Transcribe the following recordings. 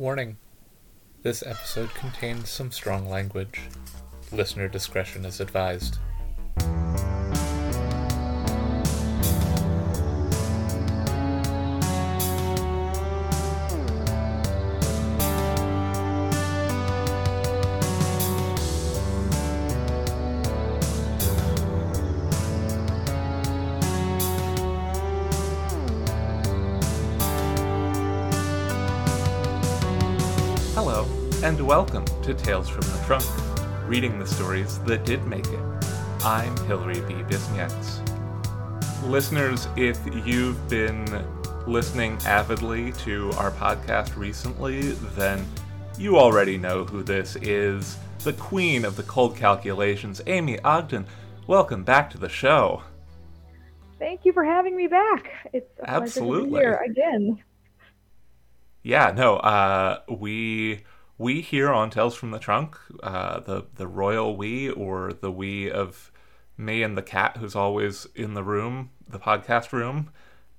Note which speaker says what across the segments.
Speaker 1: Warning this episode contains some strong language. Listener discretion is advised. To Tales from the Trunk, reading the stories that did make it. I'm Hilary B. Bisnieks. Listeners, if you've been listening avidly to our podcast recently, then you already know who this is the queen of the cold calculations, Aimee Ogden. Welcome back to the show.
Speaker 2: Thank you for having me back. It's a pleasure to
Speaker 1: Absolutely.
Speaker 2: be here again.
Speaker 1: Yeah, no, uh, we we here on Tales from the Trunk, uh, the the royal we or the we of me and the cat who's always in the room, the podcast room.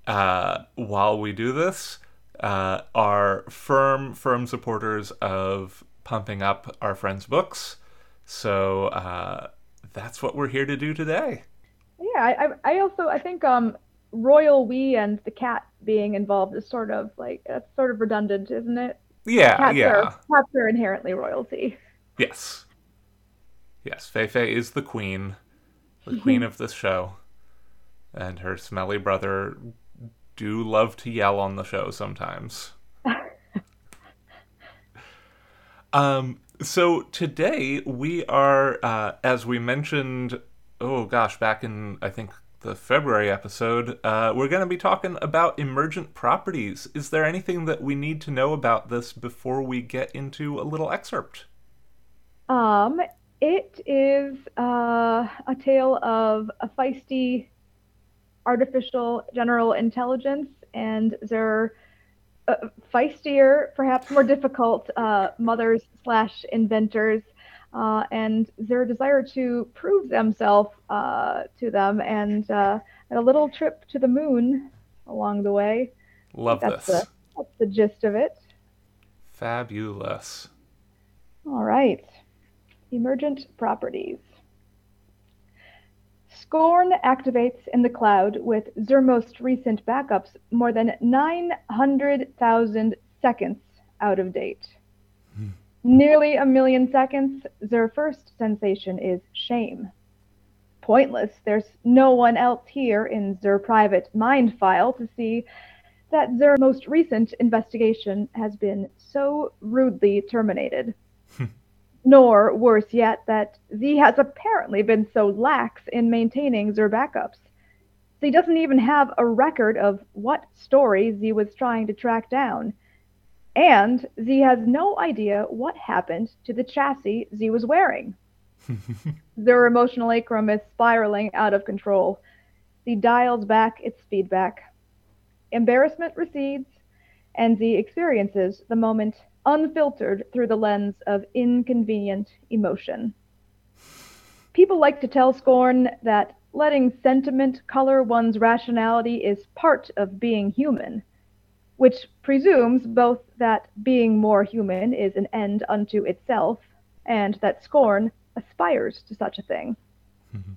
Speaker 1: Uh, while we do this, uh, are firm firm supporters of pumping up our friends' books. So uh, that's what we're here to do today.
Speaker 2: Yeah, I, I also I think um royal we and the cat being involved is sort of like sort of redundant, isn't it?
Speaker 1: Yeah,
Speaker 2: Cats
Speaker 1: yeah.
Speaker 2: are cats are inherently royalty.
Speaker 1: Yes. Yes, Feifei is the queen, the queen of this show. And her smelly brother do love to yell on the show sometimes. um so today we are uh as we mentioned oh gosh back in I think the February episode, uh, we're going to be talking about emergent properties. Is there anything that we need to know about this before we get into a little excerpt?
Speaker 2: Um, it is uh, a tale of a feisty artificial general intelligence and their uh, feistier, perhaps more difficult uh, mothers slash inventors, uh, and their desire to prove themselves uh, to them, and, uh, and a little trip to the moon along the way.
Speaker 1: Love
Speaker 2: That's
Speaker 1: this.
Speaker 2: the that's the gist of it.
Speaker 1: Fabulous.
Speaker 2: All right. Emergent properties. Scorn activates in the cloud with their most recent backups more than 900,000 seconds out of date. Nearly a million seconds, their first sensation is shame. Pointless, there's no one else here in their private mind file to see that their most recent investigation has been so rudely terminated. Hmm. Nor, worse yet, that Z has apparently been so lax in maintaining their backups. Z doesn't even have a record of what story Z was trying to track down. And Z has no idea what happened to the chassis Z was wearing. Their emotional acrum is spiraling out of control. Z dials back its feedback. Embarrassment recedes, and Z experiences the moment unfiltered through the lens of inconvenient emotion. People like to tell Scorn that letting sentiment color one's rationality is part of being human, which presumes both that being more human is an end unto itself and that Scorn aspires to such a thing. Mm-hmm.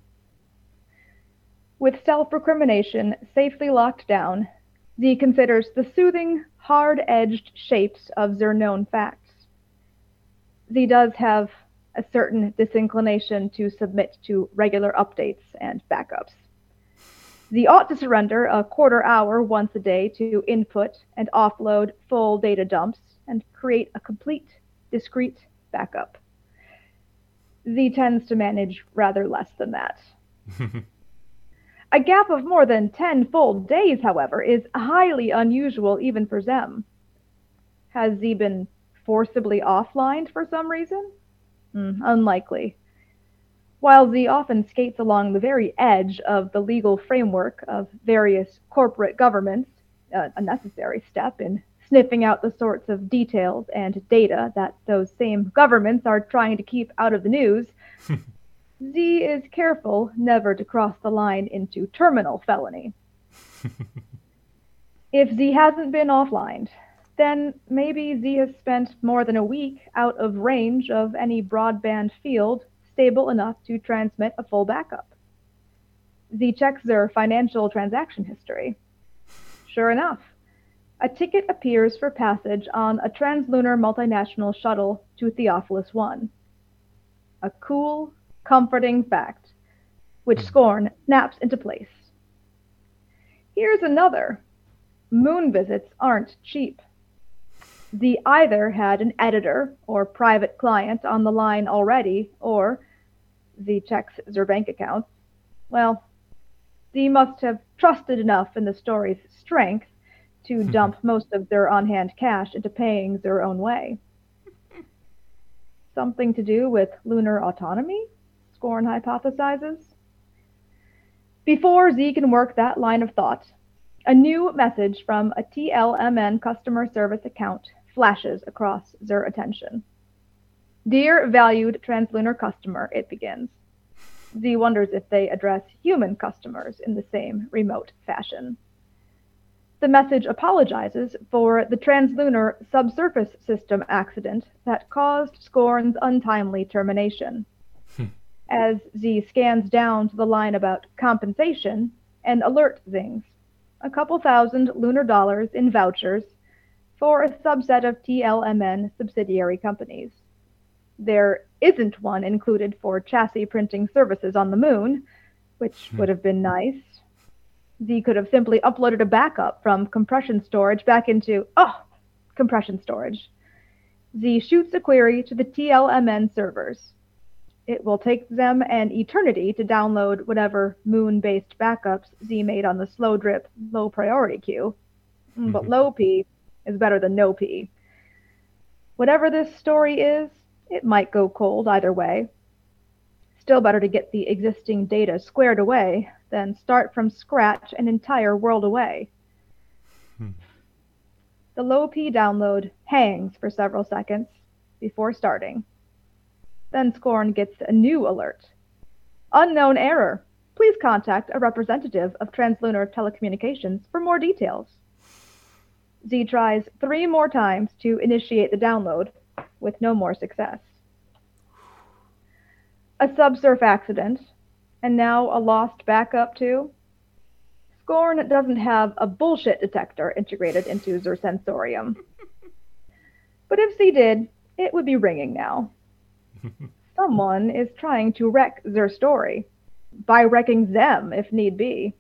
Speaker 2: With self recrimination safely locked down, Z considers the soothing, hard edged shapes of their known facts. Z does have a certain disinclination to submit to regular updates and backups. Z ought to surrender a quarter hour once a day to input and offload full data dumps and create a complete, discrete backup. Z tends to manage rather less than that. A gap of more than 10 full days, however, is highly unusual even for Zem. Has Z been forcibly offlined for some reason? Hmm, unlikely. While Z often skates along the very edge of the legal framework of various corporate governments, uh, a necessary step in sniffing out the sorts of details and data that those same governments are trying to keep out of the news, Z is careful never to cross the line into terminal felony. if Z hasn't been offline, then maybe Z has spent more than a week out of range of any broadband field stable enough to transmit a full backup. Z checks their financial transaction history. Sure enough, a ticket appears for passage on a translunar multinational shuttle to Theophilus 1. A cool, comforting fact, which hmm. Scorn snaps into place. Here's another moon visits aren't cheap. Z either had an editor or private client on the line already, or the checks their bank accounts. Well, Z must have trusted enough in the story's strength to dump most of their on hand cash into paying their own way. Something to do with lunar autonomy? Scorn hypothesizes. Before Z can work that line of thought, a new message from a TLMN customer service account flashes across their attention. Dear valued translunar customer, it begins. Z wonders if they address human customers in the same remote fashion. The message apologizes for the translunar subsurface system accident that caused Scorn's untimely termination. Hmm. As Z scans down to the line about compensation, an alert zings. A couple thousand lunar dollars in vouchers for a subset of TLMN subsidiary companies. There isn't one included for chassis printing services on the moon, which hmm. would have been nice. Z could have simply uploaded a backup from compression storage back into, oh, compression storage. Z shoots a query to the TLMN servers. It will take them an eternity to download whatever moon based backups Z made on the slow drip low priority queue. Mm, but mm-hmm. low P is better than no P. Whatever this story is, it might go cold either way. Still better to get the existing data squared away than start from scratch an entire world away. Hmm. The low P download hangs for several seconds before starting. Then Scorn gets a new alert. Unknown error. Please contact a representative of Translunar Telecommunications for more details. Z tries three more times to initiate the download, with no more success. A subsurf accident, and now a lost backup too? Scorn doesn't have a bullshit detector integrated into their sensorium. but if Z did, it would be ringing now. Someone is trying to wreck their story, by wrecking them if need be.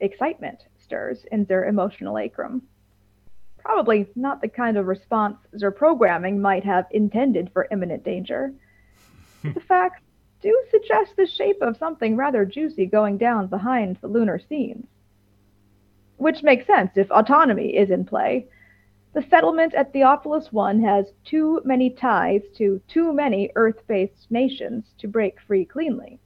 Speaker 2: Excitement stirs in their emotional acrum probably not the kind of response their programming might have intended for imminent danger. the facts do suggest the shape of something rather juicy going down behind the lunar scenes. Which makes sense if autonomy is in play. The settlement at Theophilus 1 has too many ties to too many Earth based nations to break free cleanly.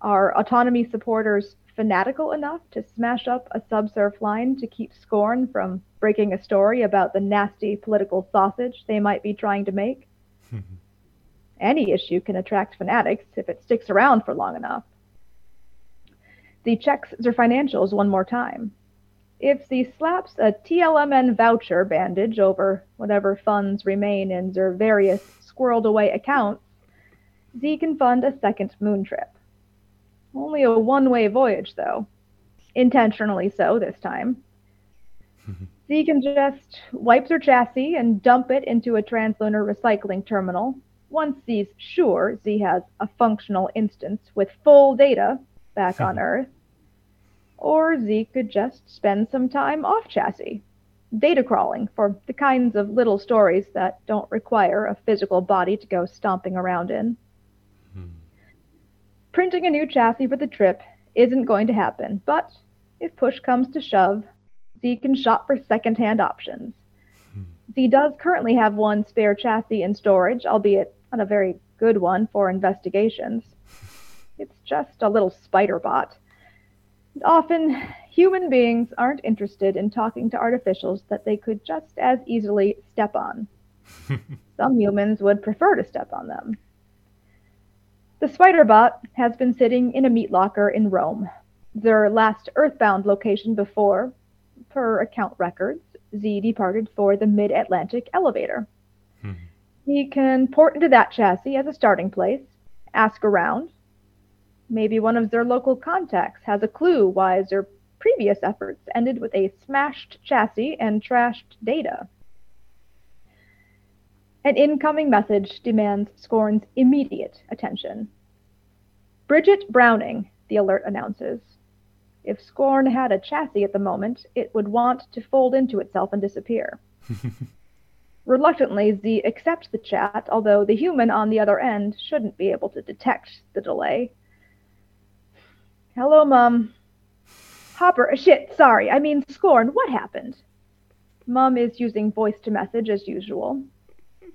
Speaker 2: Are autonomy supporters fanatical enough to smash up a subsurf line to keep Scorn from breaking a story about the nasty political sausage they might be trying to make. Any issue can attract fanatics if it sticks around for long enough. The checks their financials one more time. If Z slaps a TLMN voucher bandage over whatever funds remain in their various squirreled away accounts, Z can fund a second moon trip. Only a one way voyage, though. Intentionally so this time. Z can just wipe their chassis and dump it into a translunar recycling terminal once Z's sure Z has a functional instance with full data back on Earth. Or Z could just spend some time off chassis, data crawling for the kinds of little stories that don't require a physical body to go stomping around in. Printing a new chassis for the trip isn't going to happen, but if push comes to shove, Z can shop for secondhand options. Z does currently have one spare chassis in storage, albeit not a very good one for investigations. It's just a little spider bot. Often, human beings aren't interested in talking to artificials that they could just as easily step on. Some humans would prefer to step on them. The Spiderbot has been sitting in a meat locker in Rome, their last Earthbound location before, per account records, Z departed for the Mid Atlantic elevator.
Speaker 1: Hmm.
Speaker 2: He can port into that chassis as a starting place, ask around. Maybe one of their local contacts has a clue why their previous efforts ended with a smashed chassis and trashed data. An incoming message demands Scorn's immediate attention. Bridget Browning, the alert announces. If Scorn had a chassis at the moment, it would want to fold into itself and disappear. Reluctantly, Z accepts the chat, although the human on the other end shouldn't be able to detect the delay. Hello, Mum. Hopper, uh, shit, sorry, I mean Scorn, what happened? Mum is using voice to message as usual.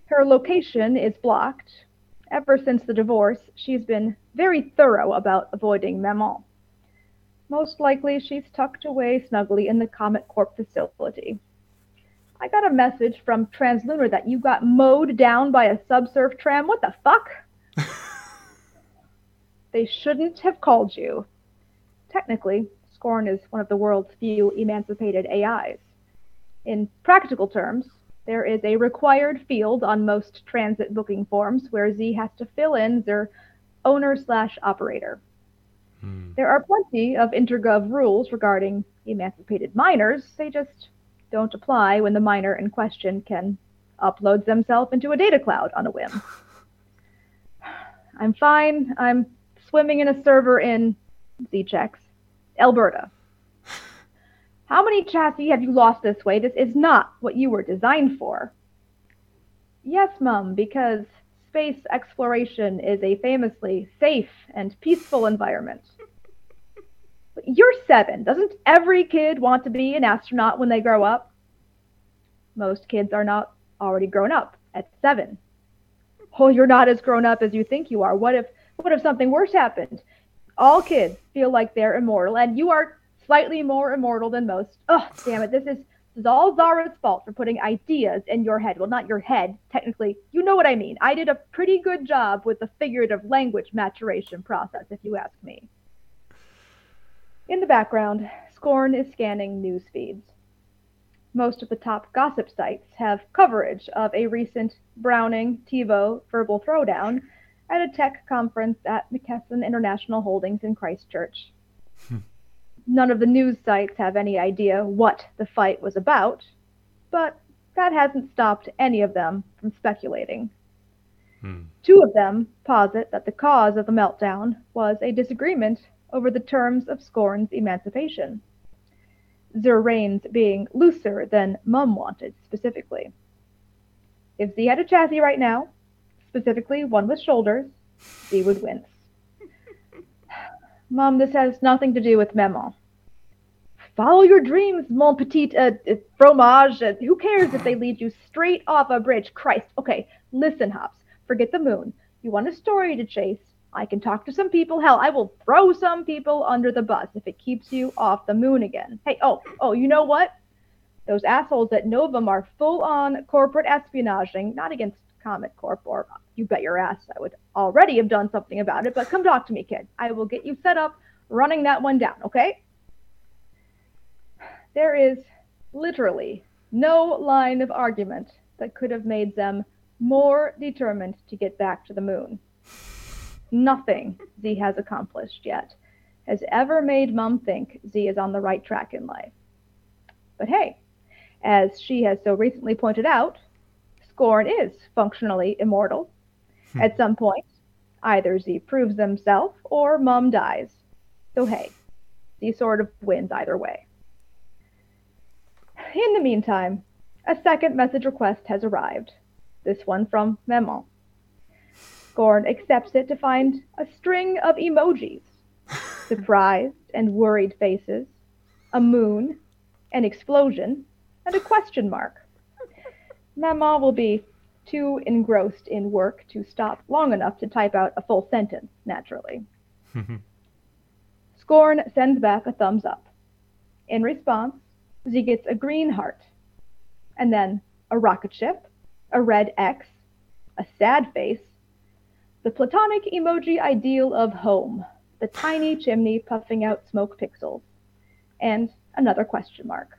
Speaker 2: Her location is blocked. Ever since the divorce, she's been very thorough about avoiding Maman. Most likely, she's tucked away snugly in the Comet Corp facility. I got a message from Translunar that you got mowed down by a subsurf tram. What the fuck? they shouldn't have called you. Technically, Scorn is one of the world's few emancipated AIs. In practical terms, there is a required field on most transit booking forms where Z has to fill in their owner slash operator.
Speaker 1: Hmm.
Speaker 2: There are plenty of intergov rules regarding emancipated minors. They just don't apply when the minor in question can upload themselves into a data cloud on a whim. I'm fine. I'm swimming in a server in Z checks, Alberta. How many chassis have you lost this way? This is not what you were designed for. Yes, Mum, because space exploration is a famously safe and peaceful environment. But you're seven. Doesn't every kid want to be an astronaut when they grow up? Most kids are not already grown up at seven. Oh, you're not as grown up as you think you are. What if what if something worse happened? All kids feel like they're immortal, and you are slightly more immortal than most. Oh, damn it. This is this is all Zara's fault for putting ideas in your head. Well, not your head, technically. You know what I mean. I did a pretty good job with the figurative language maturation process, if you ask me. In the background, Scorn is scanning news feeds. Most of the top gossip sites have coverage of a recent Browning TiVo verbal throwdown at a tech conference at McKesson International Holdings in Christchurch. Hmm. None of the news sites have any idea what the fight was about, but that hasn't stopped any of them from speculating.
Speaker 1: Hmm.
Speaker 2: Two of them posit that the cause of the meltdown was a disagreement over the terms of Scorn's emancipation. Zur reins being looser than Mum wanted specifically. If Z had a chassis right now, specifically one with shoulders, Z would wince. Mum, this has nothing to do with Maman. Follow your dreams, mon petit uh, uh, fromage. Uh, who cares if they lead you straight off a bridge? Christ. Okay, listen, Hops. Forget the moon. You want a story to chase? I can talk to some people. Hell, I will throw some people under the bus if it keeps you off the moon again. Hey, oh, oh, you know what? Those assholes at Novum are full on corporate espionaging, not against Comet Corp, or you bet your ass I would already have done something about it, but come talk to me, kid. I will get you set up running that one down, okay? There is literally no line of argument that could have made them more determined to get back to the moon. Nothing Z has accomplished yet has ever made Mum think Z is on the right track in life. But hey, as she has so recently pointed out, Scorn is functionally immortal. Hmm. At some point, either Z proves himself or Mum dies. So hey, Z sort of wins either way. In the meantime, a second message request has arrived. This one from Maman. Scorn accepts it to find a string of emojis surprised and worried faces, a moon, an explosion, and a question mark. Maman will be too engrossed in work to stop long enough to type out a full sentence, naturally. Scorn sends back a thumbs up. In response, Z gets a green heart, and then a rocket ship, a red X, a sad face, the platonic emoji ideal of home, the tiny chimney puffing out smoke pixels, and another question mark.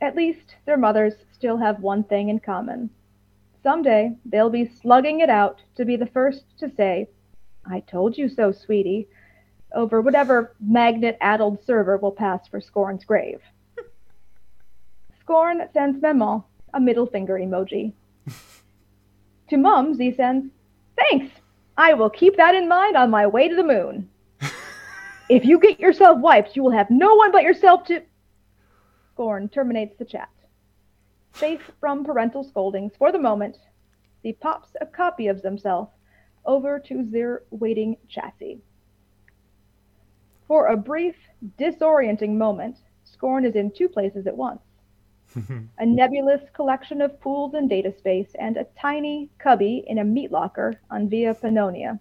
Speaker 2: At least their mothers still have one thing in common. Someday they'll be slugging it out to be the first to say, I told you so, sweetie, over whatever magnet addled server will pass for Scorn's grave. Scorn sends Maman a middle finger emoji. to Mums, he sends, Thanks! I will keep that in mind on my way to the moon. if you get yourself wiped, you will have no one but yourself to. Scorn terminates the chat. Safe from parental scoldings for the moment, he pops a copy of himself over to their waiting chassis. For a brief, disorienting moment, Scorn is in two places at once a nebulous collection of pools and data space, and a tiny cubby in a meat locker on Via Pannonia.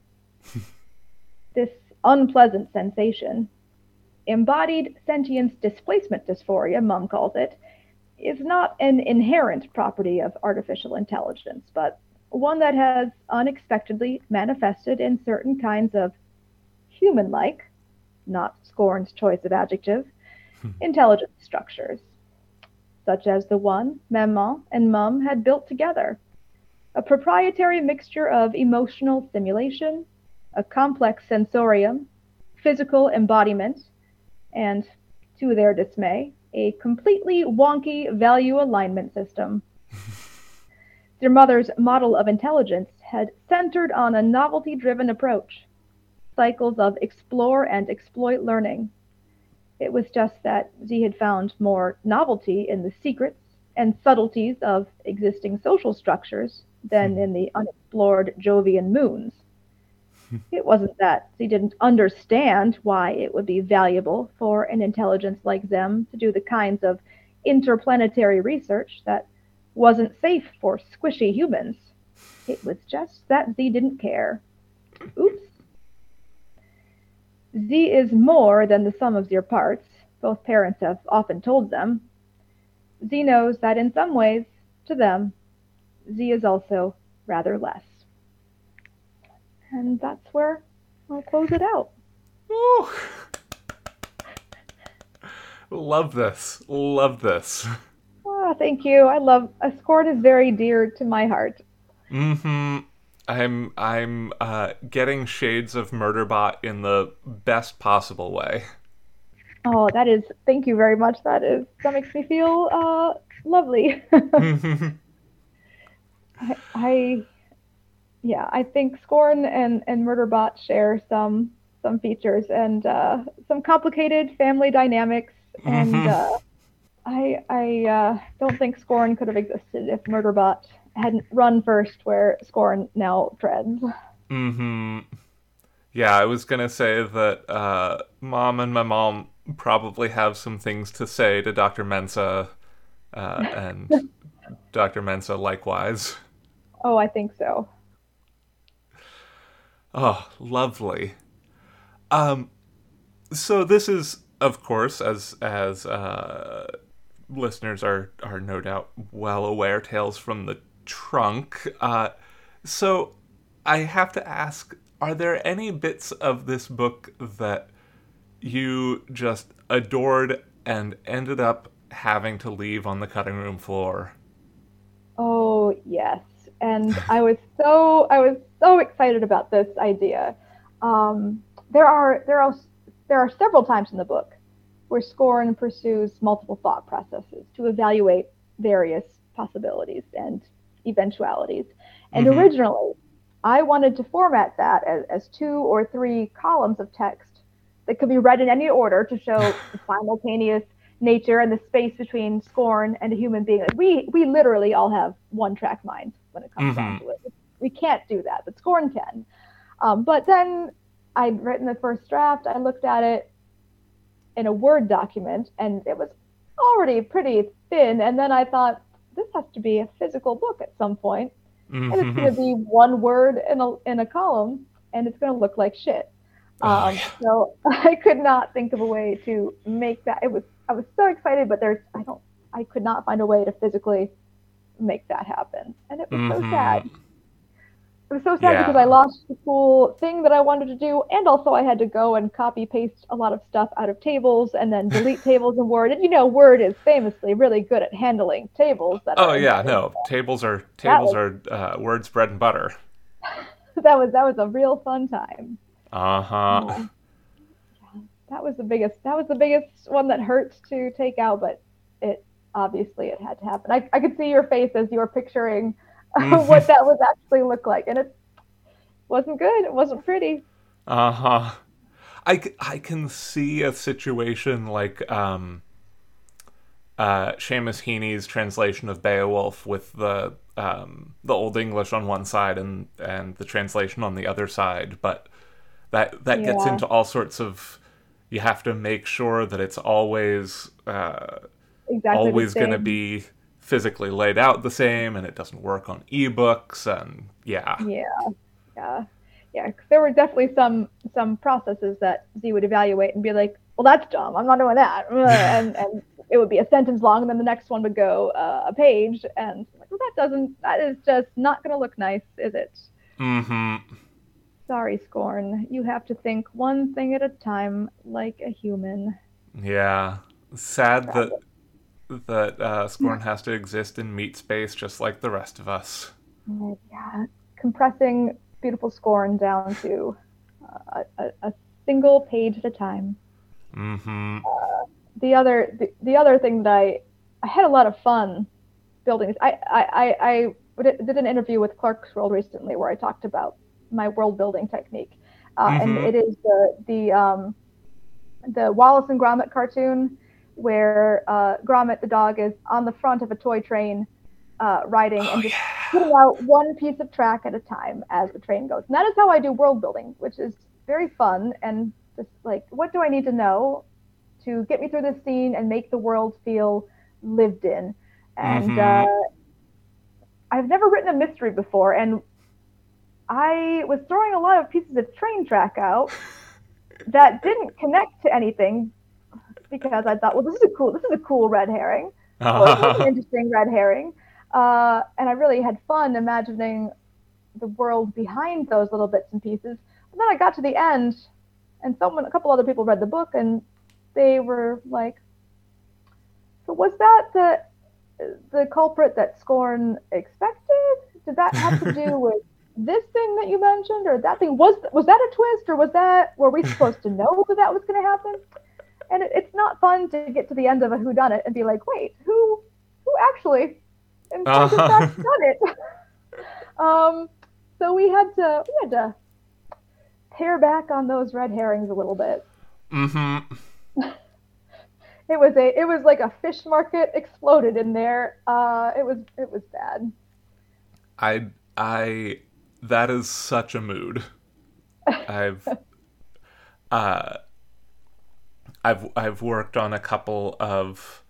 Speaker 2: this unpleasant sensation, embodied sentience displacement dysphoria, Mum calls it, is not an inherent property of artificial intelligence, but one that has unexpectedly manifested in certain kinds of human like, not Scorn's choice of adjective, hmm. intelligence structures such as the one Maman and Mum had built together. A proprietary mixture of emotional stimulation, a complex sensorium, physical embodiment, and, to their dismay, a completely wonky value alignment system. their mother's model of intelligence had centered on a novelty driven approach, cycles of explore and exploit learning, it was just that Z had found more novelty in the secrets and subtleties of existing social structures than hmm. in the unexplored Jovian moons. It wasn't that Z didn't understand why it would be valuable for an intelligence like them to do the kinds of interplanetary research that wasn't safe for squishy humans. It was just that Z didn't care. Oops. Z is more than the sum of their parts, both parents have often told them. Z knows that in some ways, to them, Z is also rather less. And that's where I'll close it out.
Speaker 1: Ooh. Love this. Love this.
Speaker 2: Oh, thank you. I love a scorn is very dear to my heart.
Speaker 1: Mm-hmm. I'm I'm uh, getting shades of Murderbot in the best possible way.
Speaker 2: Oh, that is. Thank you very much. That is. That makes me feel uh, lovely. I, I, yeah, I think Scorn and and Murderbot share some some features and uh, some complicated family dynamics, and mm-hmm. uh, I I uh, don't think Scorn could have existed if Murderbot hadn't run first where Scorn now treads.
Speaker 1: Mm-hmm. Yeah, I was gonna say that uh, mom and my mom probably have some things to say to Dr. Mensah, uh, and Dr. Mensah likewise.
Speaker 2: Oh, I think so.
Speaker 1: Oh, lovely. Um, so this is, of course, as as uh, listeners are are no doubt well aware, tales from the trunk. Uh, so I have to ask are there any bits of this book that you just adored and ended up having to leave on the cutting room floor?
Speaker 2: Oh, yes. And I was so I was so excited about this idea. Um, there are there are there are several times in the book where Scorn pursues multiple thought processes to evaluate various possibilities and eventualities. And mm-hmm. originally, I wanted to format that as, as two or three columns of text that could be read in any order to show the simultaneous nature and the space between scorn and a human being. Like we we literally all have one track minds when it comes mm-hmm. down to it. We can't do that, but scorn can. Um, but then I'd written the first draft. I looked at it in a Word document, and it was already pretty thin. And then I thought, this has to be a physical book at some point. Mm-hmm. and it's going to be one word in a in a column, and it's going to look like shit. Oh, um, oh, yeah. So I could not think of a way to make that. It was I was so excited, but there's I don't I could not find a way to physically make that happen, and it was mm-hmm. so sad. It was so sad
Speaker 1: Yeah.
Speaker 2: because I lost the cool thing that I wanted to do, and also I had to go and copy paste a lot of stuff out of tables and then delete tables in Word. And you know, Word is famously really good at handling tables. That
Speaker 1: Oh yeah, no. Tables are tables
Speaker 2: was-
Speaker 1: are uh, words bread and butter.
Speaker 2: that was that was a real fun time.
Speaker 1: Uh-huh.
Speaker 2: That was the biggest. That was the biggest one that hurts to take out, but it obviously it had to happen. I, I could see your face as you were picturing. what that would actually look like, and it wasn't good. It wasn't pretty.
Speaker 1: Uh-huh. I, I can see a situation like um uh Seamus Heaney's translation of Beowulf with the um the old English on one side and and the translation on the other side, but that that gets into all sorts of you have to make sure that it's always uh
Speaker 2: Exactly.
Speaker 1: always going to be physically laid out the same and it doesn't work on ebooks and yeah.
Speaker 2: Yeah, yeah, yeah. there were definitely some some processes that Z would evaluate and be like, "Well, that's dumb. I'm not doing that," and and it would be a sentence long, and then the next one would go uh, a page, and I'm like, well, that doesn't. That is just not going to look nice, is it?
Speaker 1: Mm Mhm.
Speaker 2: Sorry, Scorn. You have to think one thing at a time, like a human.
Speaker 1: Yeah. Sad that that uh, Scorn has to exist in meat space just like the rest of us.
Speaker 2: Yeah, compressing beautiful Scorn down to uh, a, a single page at a time.
Speaker 1: Mm-hmm.
Speaker 2: the other the, the other thing that I I had a lot of fun building this. I I I, I did an interview with Clarkesworld recently where I talked about my world building technique, uh, and
Speaker 1: Mhm.
Speaker 2: it is the the um, the Wallace and Gromit cartoon where uh, Gromit the dog is on the front of a toy train uh, riding
Speaker 1: Oh
Speaker 2: and just
Speaker 1: yeah.
Speaker 2: putting out one piece of track at a time as the train goes. And that is how I do world building, which is very fun and just like, what do I need to know to get me through this scene and make the world feel lived in? And
Speaker 1: Mhm.
Speaker 2: uh, I've never written a mystery before, and I was throwing a lot of pieces of train track out that didn't connect to anything because I thought, well, this is a cool, this is a cool red herring was an interesting red herring. Uh, and I really had fun imagining the world behind those little bits and pieces. But then I got to the end, and someone, a couple other people read the book, and they were like, "So was that the the culprit that Scorn expected? Did that have to do with this thing that you mentioned, or that thing? Was was that a twist, or was that were we supposed to know that that was going to happen?" And it, it's not fun to get to the end of a whodunit and be like, wait, who who actually in fact,
Speaker 1: Uh-huh.
Speaker 2: fact done it? um, so we had to we had to pare back on those red herrings a little bit.
Speaker 1: mm-hmm.
Speaker 2: It was a it was like a fish market exploded in there. Uh, it was it was bad.
Speaker 1: I I that is such a mood. I've uh I've I've worked on a couple of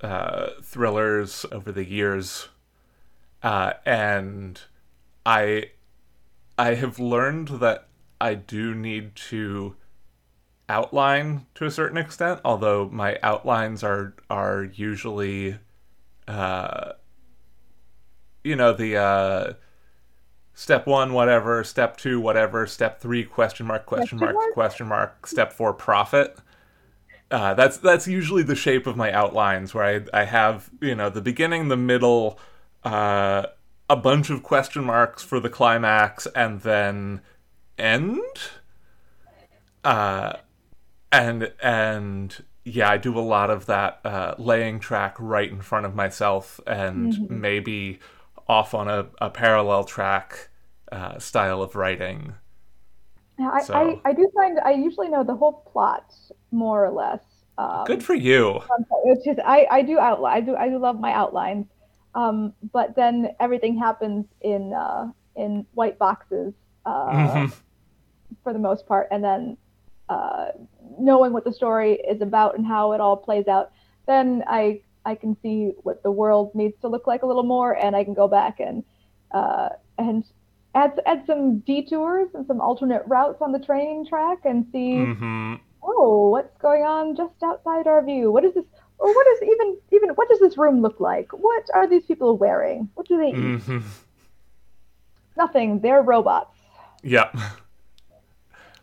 Speaker 1: uh thrillers over the years uh and I I have learned that I do need to outline to a certain extent, although my outlines are are usually uh you know the uh step one whatever step two whatever step three question mark question mark? question mark step four profit uh, that's that's usually the shape of my outlines where I, I have you know the beginning the middle uh, a bunch of question marks for the climax and then end. Uh, and and yeah I do a lot of that uh, laying track right in front of myself and maybe off on a, a parallel track uh, style of writing
Speaker 2: Yeah, I,
Speaker 1: So-
Speaker 2: I I do find I usually know the whole plot more or less. Um,
Speaker 1: good for you
Speaker 2: It's just I, I do outline I do I do love my outlines, um, but then everything happens in uh, in white boxes uh,
Speaker 1: Mhm.
Speaker 2: for the most part, and then uh, knowing what the story is about and how it all plays out, then I I can see what the world needs to look like a little more, and I can go back and uh, and add add some detours and some alternate routes on the train track and see
Speaker 1: hmm
Speaker 2: oh, what's going on just outside our view? What is this? Or what is even even what does this room look like? What are these people wearing? What do they eat?
Speaker 1: hmm
Speaker 2: Nothing. They're robots.
Speaker 1: Yep.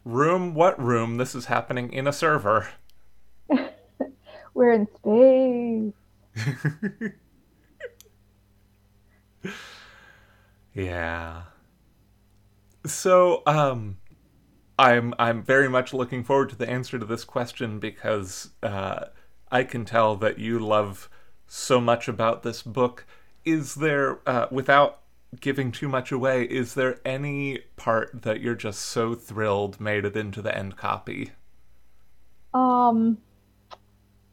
Speaker 1: Room, what room? This is happening in a server.
Speaker 2: We're in space.
Speaker 1: yeah. So, um, I'm I'm very much looking forward to the answer to this question because uh, I can tell that you love so much about this book. Is there, uh, without giving too much away, is there any part that you're just so thrilled made it into the end copy?
Speaker 2: Um,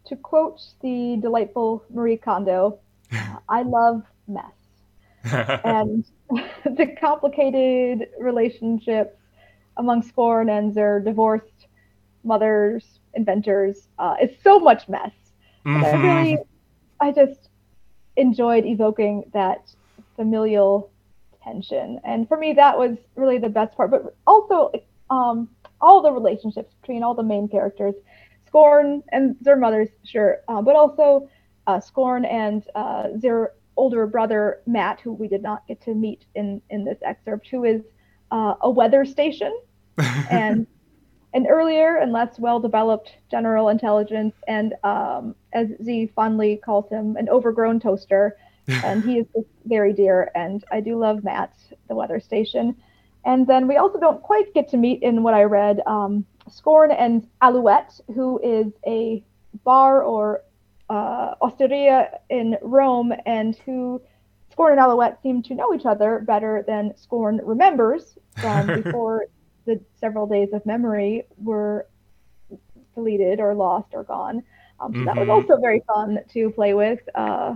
Speaker 2: to quote the delightful Marie Kondo, I love mess. and the complicated relationships among Scorn and their divorced mothers, inventors, uh, is so much mess. Mm-hmm. I really, I just enjoyed evoking that familial tension. And for me, that was really the best part. But also, um, all the relationships between all the main characters, Scorn and their mothers, sure, uh, but also uh, Scorn and uh, their older brother Matt, who we did not get to meet in in this excerpt, who is uh, a weather station and an earlier and less well-developed general intelligence, and um, as Z fondly calls him, an overgrown toaster. and he is very dear. And I do love Matt, the weather station. And then we also don't quite get to meet in what I read um, Scorn and Alouette, who is a bar or uh, osteria in Rome, and who Scorn and Alouette seem to know each other better than Scorn remembers from before the several days of memory were deleted or lost or gone. Um, so mm-hmm. that was mm-hmm. also very fun to play with. Uh,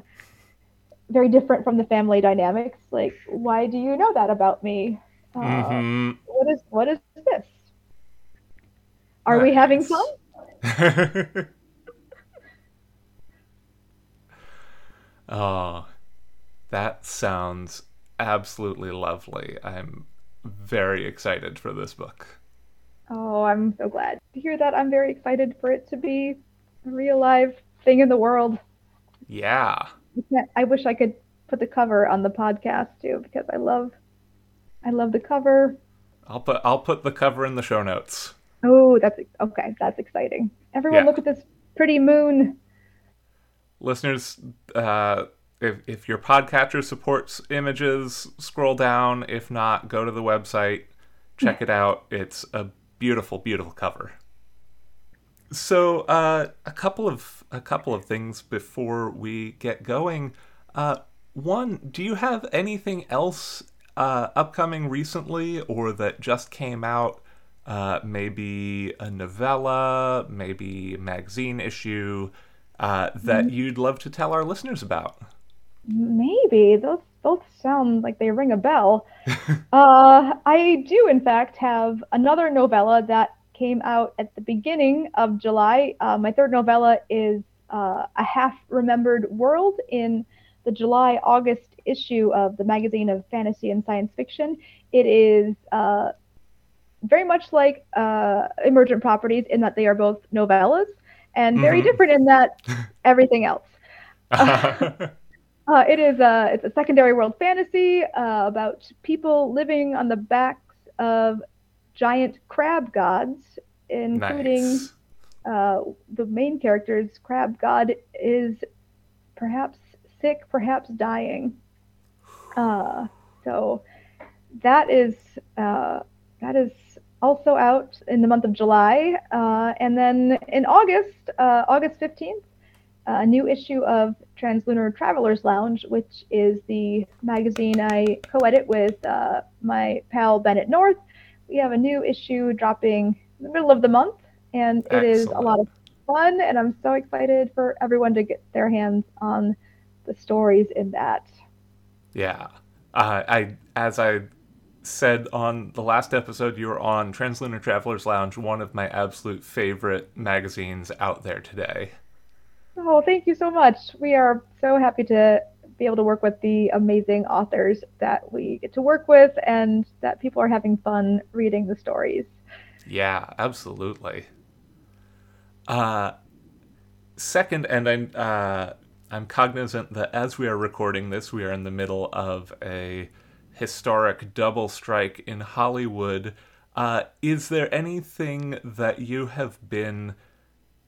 Speaker 2: very different from the family dynamics. Like, why do you know that about me? Uh, mm-hmm. What is what is this? Are nice. we having fun?
Speaker 1: oh, that sounds absolutely lovely. I'm very excited for this book.
Speaker 2: Oh, I'm so glad to hear that. I'm very excited for it to be a real live thing in the world.
Speaker 1: Yeah.
Speaker 2: I wish I could put the cover on the podcast too because I love I love the cover.
Speaker 1: I'll put I'll put the cover in the show notes.
Speaker 2: Oh, that's okay. That's exciting. Everyone yeah. look at this pretty moon.
Speaker 1: Listeners, uh, if, if your podcatcher supports images, scroll down. If not, go to the website, check it out. It's a beautiful, beautiful cover. So, uh, a couple of a couple of things before we get going. Uh, one, do you have anything else uh, upcoming recently, or that just came out? Uh, maybe a novella, maybe a magazine issue uh, that mm-hmm. you'd love to tell our listeners about.
Speaker 2: Maybe those both sound like they ring a bell. uh, I do, in fact, have another novella that came out at the beginning of July. Uh, my third novella is uh, A Half Remembered World in the July August issue of the magazine of fantasy and science fiction. It is uh, very much like uh, Emergent Properties in that they are both novellas and very mm-hmm. different in that everything else. Uh, it is a it's a secondary world fantasy uh, about people living on the backs of giant crab gods, including nice. uh, the main character's crab god is perhaps sick, perhaps dying. Uh, so that is uh, that is also out in the month of July, uh, and then in August, August fifteenth, a new issue of Translunar Travelers Lounge, which is the magazine I co edit with uh, my pal Bennett North. We have a new issue dropping in the middle of the month, and it Excellent. is a lot of fun. And I'm so excited for everyone to get their hands on the stories in that.
Speaker 1: Yeah. Uh, I, as I said on the last episode you were on, Translunar Travelers Lounge, one of my absolute favorite magazines out there today.
Speaker 2: Oh, thank you so much. We are so happy to be able to work with the amazing authors that we get to work with and that people are having fun reading the stories.
Speaker 1: Yeah, absolutely. Uh, second, and I'm uh, I'm cognizant that as we are recording this, we are in the middle of a historic double strike in Hollywood. Uh, is there anything that you have been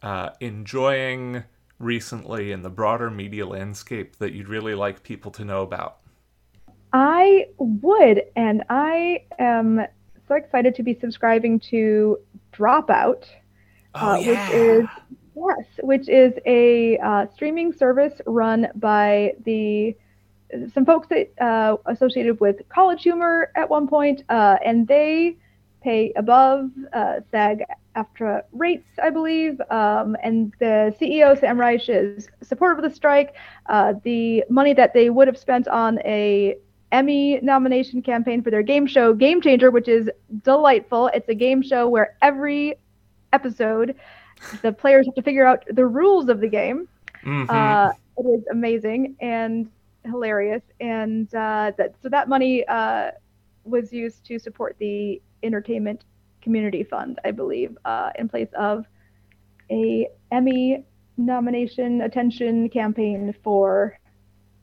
Speaker 1: uh, enjoying recently in the broader media landscape that you'd really like people to know about?
Speaker 2: I would, and I am so excited to be subscribing to Dropout,
Speaker 1: oh,
Speaker 2: uh, yeah. which is yes, which is a uh, streaming service run by the some folks that uh, associated with College Humor at one point, uh, and they pay above uh, SAG AFTRA rates, I believe. Um, and the CEO, Sam Reich, is supportive of the strike. Uh, the money that they would have spent on a Emmy nomination campaign for their game show, Game Changer, which is delightful. It's a game show where every episode the players have to figure out the rules of the game.
Speaker 1: Mm-hmm.
Speaker 2: Uh, it is amazing and hilarious, and uh, that so that money uh, was used to support the entertainment community fund, I believe, uh, in place of a Emmy nomination attention campaign for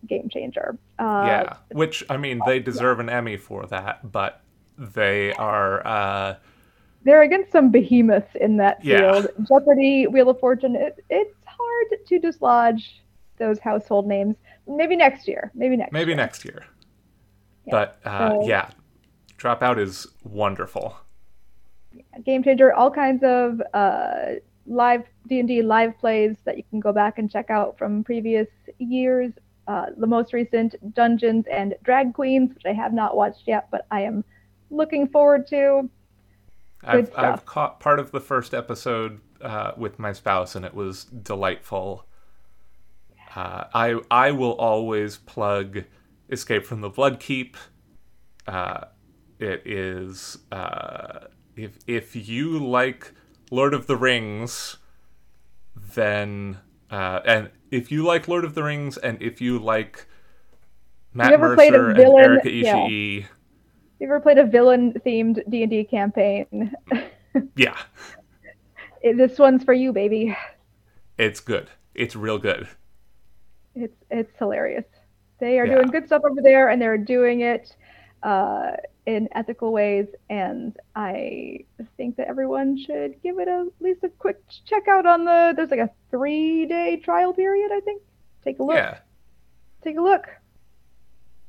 Speaker 2: Game Changer.
Speaker 1: Uh, yeah, which I mean, they deserve yeah. an Emmy for that, but they are. Uh,
Speaker 2: they're against some behemoths in that field. Yeah. Jeopardy, Wheel of Fortune. It, it's hard to dislodge those household names. Maybe next year. Maybe next.
Speaker 1: Maybe
Speaker 2: year.
Speaker 1: next year. Yeah. But uh, so, yeah, Dropout is wonderful.
Speaker 2: Game Changer, all kinds of uh, live D and D live plays that you can go back and check out from previous years. Uh, the most recent Dungeons and Drag Queens, which I have not watched yet, but I am looking forward to.
Speaker 1: I've, I've caught part of the first episode uh, with my spouse, and it was delightful. Uh, I I will always plug Escape from the Bloodkeep. Uh, it is uh, if if you like Lord of the Rings, then uh, and if you like Lord of the Rings, and if you like Matt Mercer and Erika Ishii.
Speaker 2: Yeah. You ever played a villain-themed D and D campaign?
Speaker 1: yeah.
Speaker 2: It, this one's for you, baby.
Speaker 1: It's good. It's real good.
Speaker 2: It's it's hilarious. They are yeah. doing good stuff over there, and they're doing it uh, in ethical ways. And I think that everyone should give it a, at least a quick check out on the. There's like a three day trial period, I think. Take a look.
Speaker 1: Yeah.
Speaker 2: Take a look.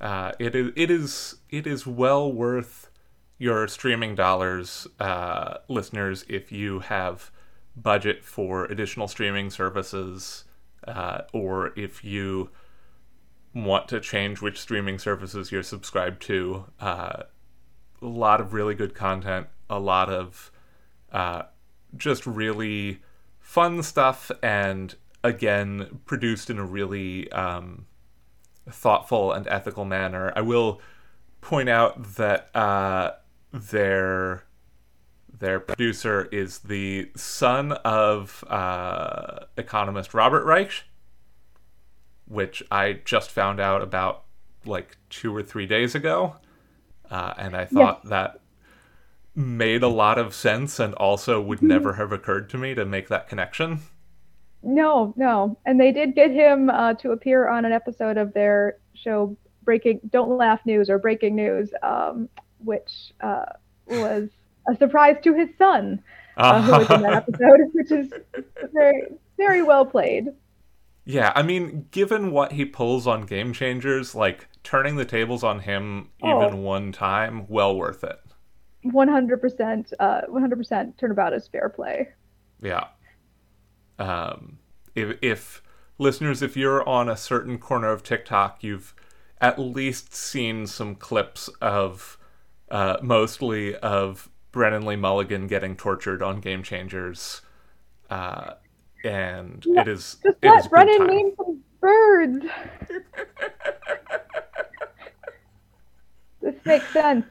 Speaker 1: Uh, it is it is it is well worth your streaming dollars, uh, listeners, if you have budget for additional streaming services, uh, or if you want to change which streaming services you're subscribed to. Uh, a lot of really good content, a lot of uh, just really fun stuff, and again, produced in a really um, thoughtful and ethical manner. I will point out that uh, their their producer is the son of uh, economist Robert Reich, which I just found out about like two or three days ago, uh, and I thought yes. that made a lot of sense and also would mm-hmm. never have occurred to me to make that connection.
Speaker 2: No, no. And they did get him uh, to appear on an episode of their show, Breaking Don't Laugh News or Breaking News, um, which uh, was a surprise to his son, uh, who was in that episode, which is very, very well played.
Speaker 1: Yeah, I mean, given what he pulls on Game Changers, like turning the tables on him oh. even one time, well worth it.
Speaker 2: 100%, uh, 100% turnabout is fair play.
Speaker 1: Yeah. Um, if, if listeners, if you're on a certain corner of TikTok, you've at least seen some clips of uh, mostly of Brennan Lee Mulligan getting tortured on Game Changers. Uh, and yeah, it is
Speaker 2: just
Speaker 1: it
Speaker 2: let Brennan name some birds. this makes sense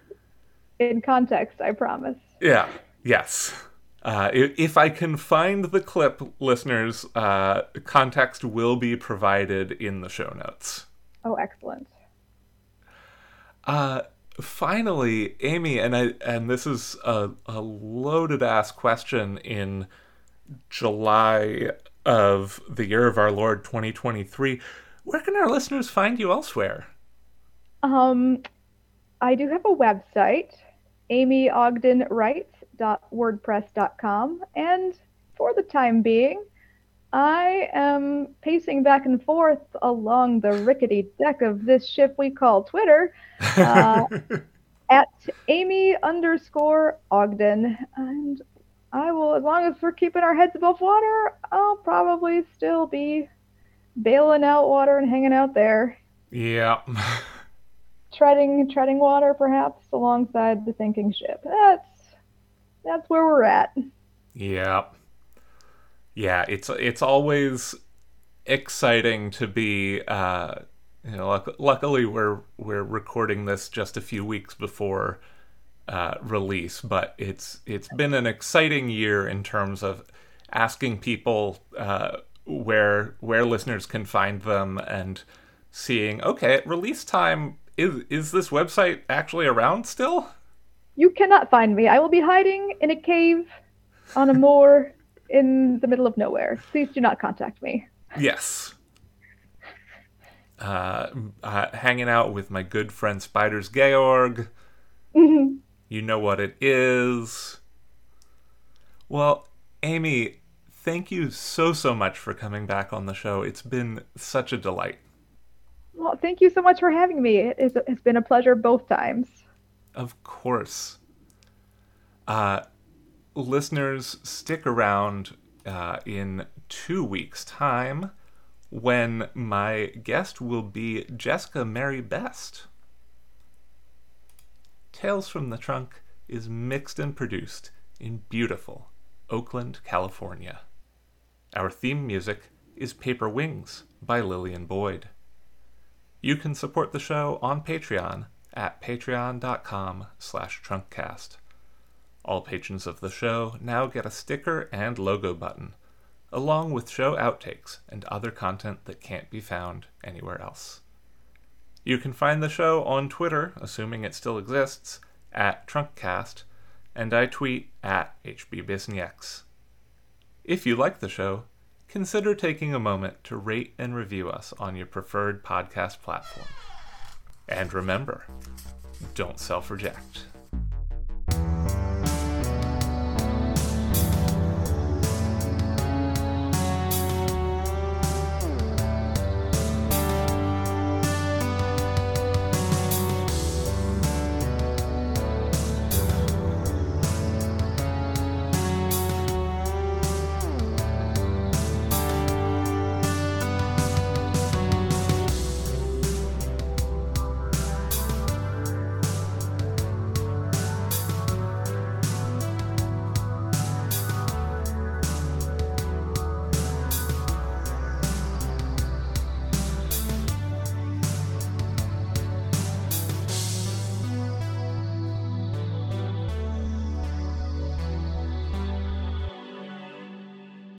Speaker 2: in context, I promise.
Speaker 1: Yeah. Yes. Uh, if I can find the clip, listeners, uh, context will be provided in the show notes.
Speaker 2: Oh, excellent.
Speaker 1: Uh, finally, Aimee, and I, and this is a, a loaded ass question in July of the year of our Lord 2023. Where can our listeners find you elsewhere?
Speaker 2: Um, I do have a website, aimeeogdenwrites.wordpress.com, and for the time being, I am pacing back and forth along the rickety deck of this ship we call Twitter uh, at Aimee underscore Ogden. And I will, as long as we're keeping our heads above water, I'll probably still be bailing out water and hanging out there.
Speaker 1: Yeah.
Speaker 2: treading treading water perhaps alongside the sinking ship. That's that's where we're at.
Speaker 1: Yeah. Yeah, it's it's always exciting to be uh you know luck- luckily we're we're recording this just a few weeks before uh, release, but it's it's been an exciting year in terms of asking people uh, where where listeners can find them and seeing okay at release time is is this website actually around still?
Speaker 2: You cannot find me. I will be hiding in a cave on a moor in the middle of nowhere. Please do not contact me.
Speaker 1: Yes. Uh, uh, hanging out with my good friend Spiders Georg.
Speaker 2: Mhm.
Speaker 1: You know what it is. Well, Aimee, thank you so, so much for coming back on the show. It's been such a delight.
Speaker 2: Well, thank you so much for having me. It is, it's been a pleasure both times.
Speaker 1: Of course. Uh, listeners, stick around uh, in two weeks' time when my guest will be Jessica Mary Best. Tales from the Trunk is mixed and produced in beautiful Oakland, California. Our theme music is Paper Wings by Lillian Boyd. You can support the show on Patreon at patreon.com slash trunkcast. All patrons of the show now get a sticker and logo button, along with show outtakes and other content that can't be found anywhere else. You can find the show on Twitter, assuming it still exists, at Trunkcast, and I tweet at HBBisnieks. If you like the show, consider taking a moment to rate and review us on your preferred podcast platform. And remember, don't self reject.